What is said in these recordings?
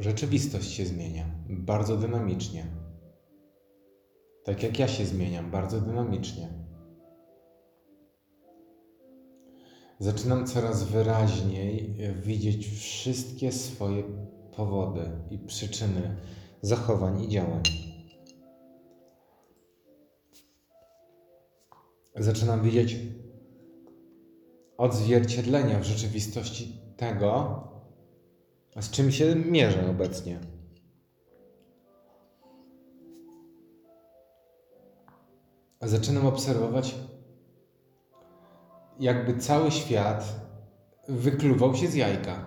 rzeczywistość się zmienia bardzo dynamicznie. Tak jak ja się zmieniam bardzo dynamicznie. Zaczynam coraz wyraźniej widzieć wszystkie swoje powody i przyczyny zachowań i działań. Zaczynam widzieć odzwierciedlenia w rzeczywistości tego, z czym się mierzę obecnie. Zaczynam obserwować, jakby cały świat wykluwał się z jajka.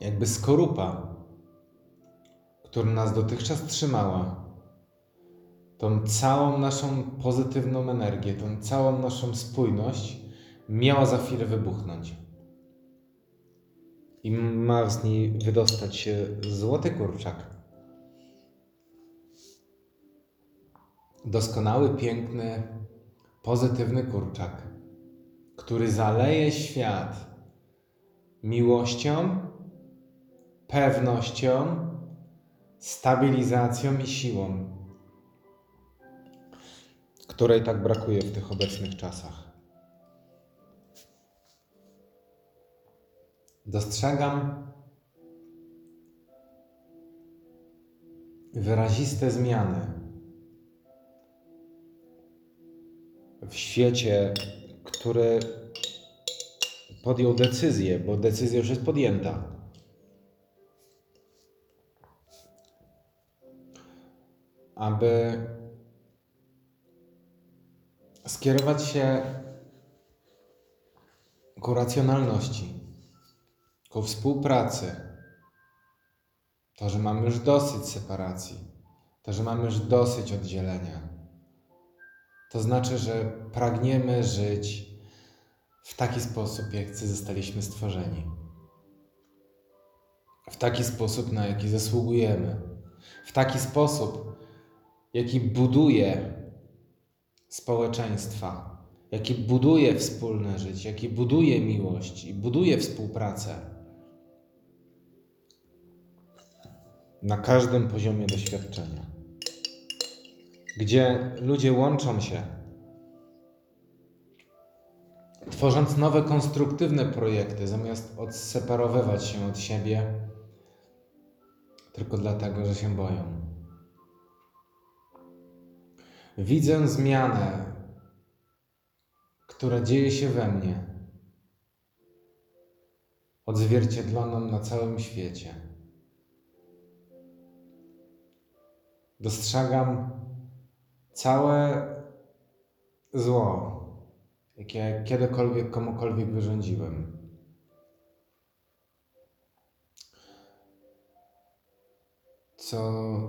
Jakby skorupa, która nas dotychczas trzymała, tą całą naszą pozytywną energię, tą całą naszą spójność miała za chwilę wybuchnąć. I ma z niej wydostać się złoty kurczak. Doskonały, piękny, pozytywny kurczak, który zaleje świat miłością, pewnością, stabilizacją i siłą, której tak brakuje w tych obecnych czasach. Dostrzegam wyraziste zmiany w świecie, który podjął decyzję, bo decyzja już jest podjęta. Aby skierować się ku racjonalności, ku współpracy. To, że mamy już dosyć separacji, to, że mamy już dosyć oddzielenia. To znaczy, że pragniemy żyć w taki sposób, jak zostaliśmy stworzeni. W taki sposób, na jaki zasługujemy. W taki sposób, jaki buduje społeczeństwa, jaki buduje wspólne życie, jaki buduje miłość i buduje współpracę. Na każdym poziomie doświadczenia, gdzie ludzie łączą się, tworząc nowe, konstruktywne projekty, zamiast odseparowywać się od siebie tylko dlatego, że się boją. Widzę zmianę, która dzieje się we mnie, odzwierciedloną na całym świecie. Dostrzegam całe zło, jakie kiedykolwiek komukolwiek wyrządziłem. Co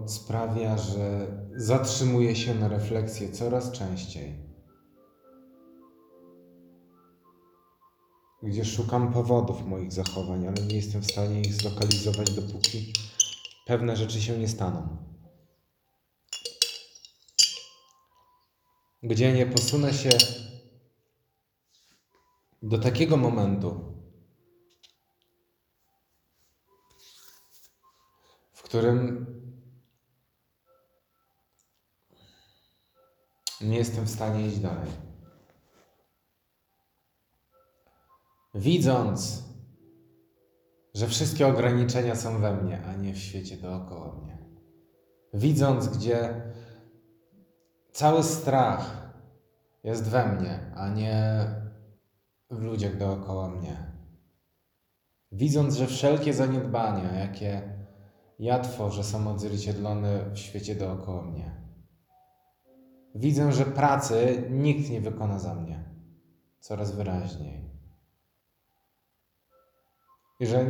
sprawia, że zatrzymuję się na refleksję coraz częściej. Gdzie szukam powodów moich zachowań, ale nie jestem w stanie ich zlokalizować, dopóki pewne rzeczy się nie staną. Gdzie nie posunę się do takiego momentu, w którym nie jestem w stanie iść dalej. Widząc, że wszystkie ograniczenia są we mnie, a nie w świecie dookoła mnie. Widząc, gdzie cały strach jest we mnie, a nie w ludziach dookoła mnie. Widząc, że wszelkie zaniedbania, jakie ja tworzę, są odzwierciedlone w świecie dookoła mnie. Widzę, że pracy nikt nie wykona za mnie. Coraz wyraźniej. I że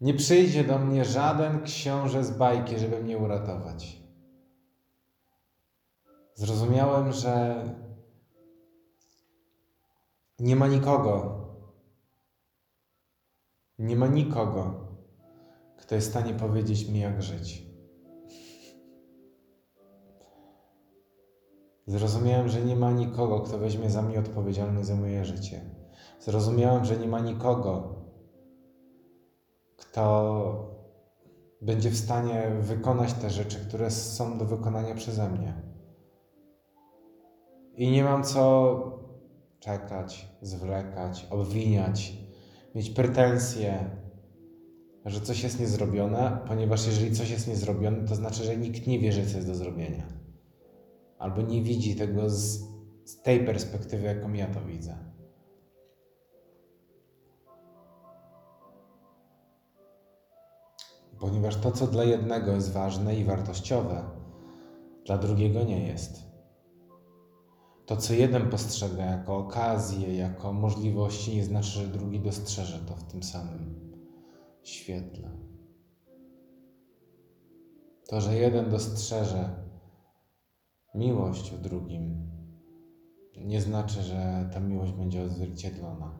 nie przyjdzie do mnie żaden książę z bajki, żeby mnie uratować. Zrozumiałem, że nie ma nikogo, nie ma nikogo, kto jest w stanie powiedzieć mi, jak żyć. Zrozumiałem, że nie ma nikogo, kto weźmie za mnie odpowiedzialność za moje życie. Zrozumiałem, że nie ma nikogo, kto będzie w stanie wykonać te rzeczy, które są do wykonania przeze mnie. I nie mam co czekać, zwlekać, obwiniać, mieć pretensje, że coś jest niezrobione, ponieważ jeżeli coś jest niezrobione, to znaczy, że nikt nie wie, że coś jest do zrobienia. Albo nie widzi tego z, z tej perspektywy, jaką ja to widzę. Ponieważ to, co dla jednego jest ważne i wartościowe, dla drugiego nie jest. To, co jeden postrzega jako okazję, jako możliwości, nie znaczy, że drugi dostrzeże to w tym samym świetle. To, że jeden dostrzeże miłość w drugim, nie znaczy, że ta miłość będzie odzwierciedlona.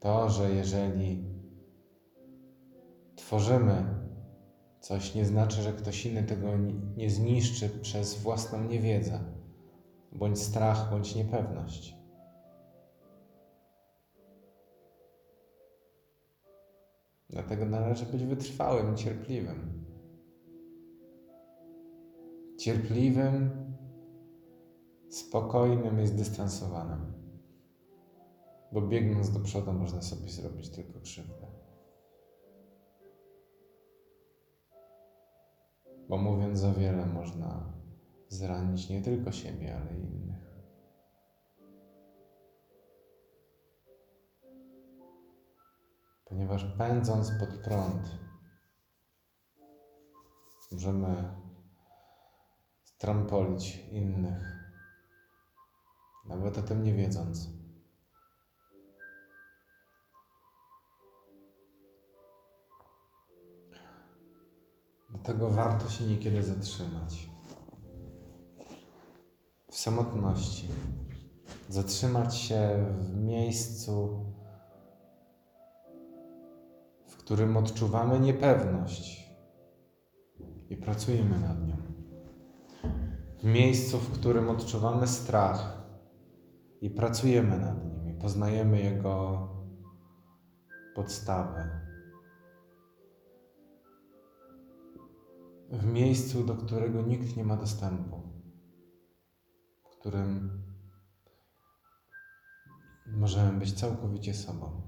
To, że jeżeli tworzymy coś, nie znaczy, że ktoś inny tego nie zniszczy przez własną niewiedzę, bądź strach, bądź niepewność. Dlatego należy być wytrwałym cierpliwym. Cierpliwym, spokojnym i zdystansowanym. Bo biegnąc do przodu można sobie zrobić tylko krzywdę. Bo mówiąc za wiele można zranić nie tylko siebie, ale innych. ponieważ pędząc pod prąd możemy strampolić innych, nawet o tym nie wiedząc. Dlatego warto się niekiedy zatrzymać. W samotności. Zatrzymać się w miejscu, którym odczuwamy niepewność i pracujemy nad nią. W miejscu, w którym odczuwamy strach i pracujemy nad nim i poznajemy jego podstawę. W miejscu, do którego nikt nie ma dostępu, w którym możemy być całkowicie sobą.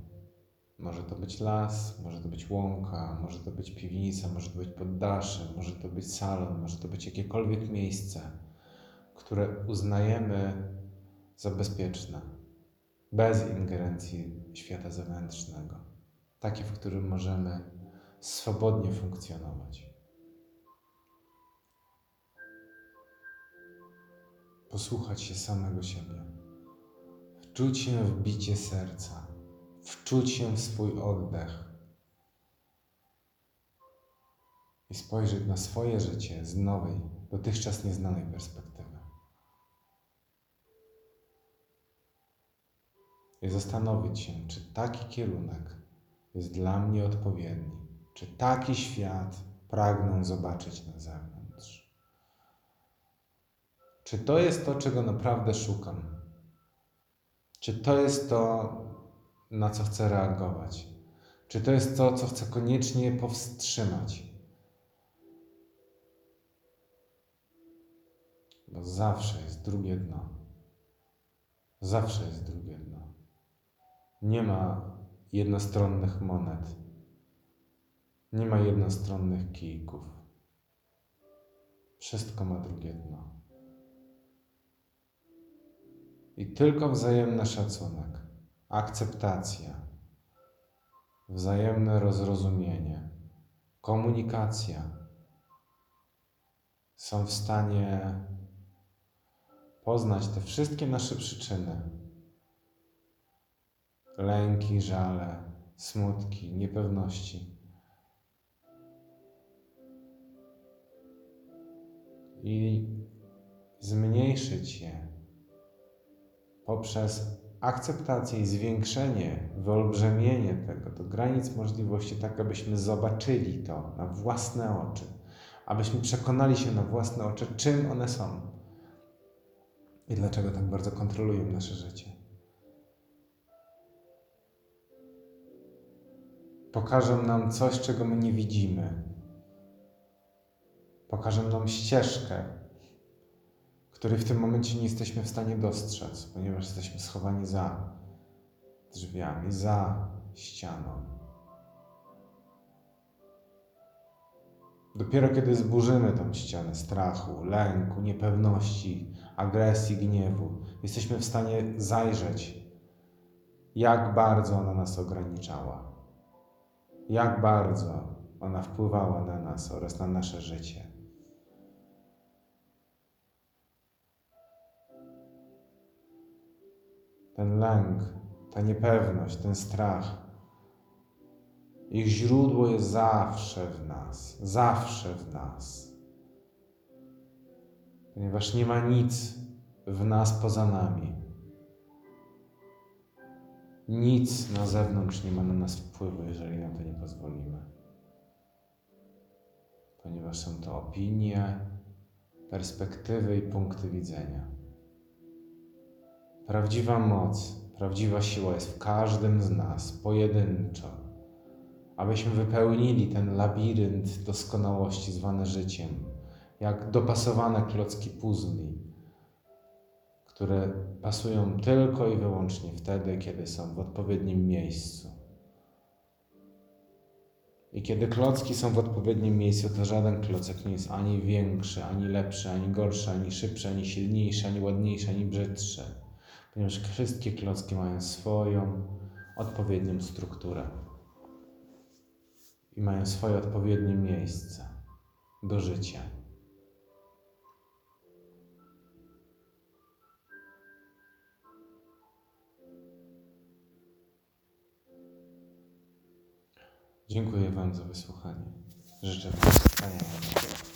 Może to być las, może to być łąka, może to być piwnica, może to być poddasze, może to być salon, może to być jakiekolwiek miejsce, które uznajemy za bezpieczne, bez ingerencji świata zewnętrznego, takie, w którym możemy swobodnie funkcjonować. Posłuchać się samego siebie, wczuć się w bicie serca wczuć się w swój oddech i spojrzeć na swoje życie z nowej, dotychczas nieznanej perspektywy. I zastanowić się, czy taki kierunek jest dla mnie odpowiedni, czy taki świat pragnę zobaczyć na zewnątrz. Czy to jest to, czego naprawdę szukam? Czy to jest to, na co chcę reagować? Czy to jest to, co chcę koniecznie powstrzymać? Bo zawsze jest drugie dno. Zawsze jest drugie dno. Nie ma jednostronnych monet. Nie ma jednostronnych kijków. Wszystko ma drugie dno. I tylko wzajemny szacunek akceptacja, wzajemne rozrozumienie, komunikacja są w stanie poznać te wszystkie nasze przyczyny lęki, żale, smutki, niepewności. I zmniejszyć je poprzez akceptację i zwiększenie, wyolbrzymienie tego do granic możliwości, tak abyśmy zobaczyli to na własne oczy, abyśmy przekonali się na własne oczy, czym one są i dlaczego tak bardzo kontrolują nasze życie. Pokażą nam coś, czego my nie widzimy. Pokażą nam ścieżkę, której w tym momencie nie jesteśmy w stanie dostrzec, ponieważ jesteśmy schowani za drzwiami, za ścianą. Dopiero kiedy zburzymy tą ścianę strachu, lęku, niepewności, agresji, gniewu, jesteśmy w stanie zajrzeć, jak bardzo ona nas ograniczała, jak bardzo ona wpływała na nas oraz na nasze życie. Ten lęk, ta niepewność, ten strach, ich źródło jest zawsze w nas, zawsze w nas. Ponieważ nie ma nic w nas poza nami. Nic na zewnątrz nie ma na nas wpływu, jeżeli na to nie pozwolimy. Ponieważ są to opinie, perspektywy i punkty widzenia. Prawdziwa moc, prawdziwa siła jest w każdym z nas, pojedynczo abyśmy wypełnili ten labirynt doskonałości zwany życiem, jak dopasowane klocki puzli, które pasują tylko i wyłącznie wtedy, kiedy są w odpowiednim miejscu. I kiedy klocki są w odpowiednim miejscu, to żaden klocek nie jest ani większy, ani lepszy, ani gorszy, ani szybszy, ani silniejszy, ani ładniejszy, ani brzydszy, ponieważ wszystkie klocki mają swoją odpowiednią strukturę i mają swoje odpowiednie miejsce do życia. Dziękuję Wam za wysłuchanie. Życzę Wam wspaniałego.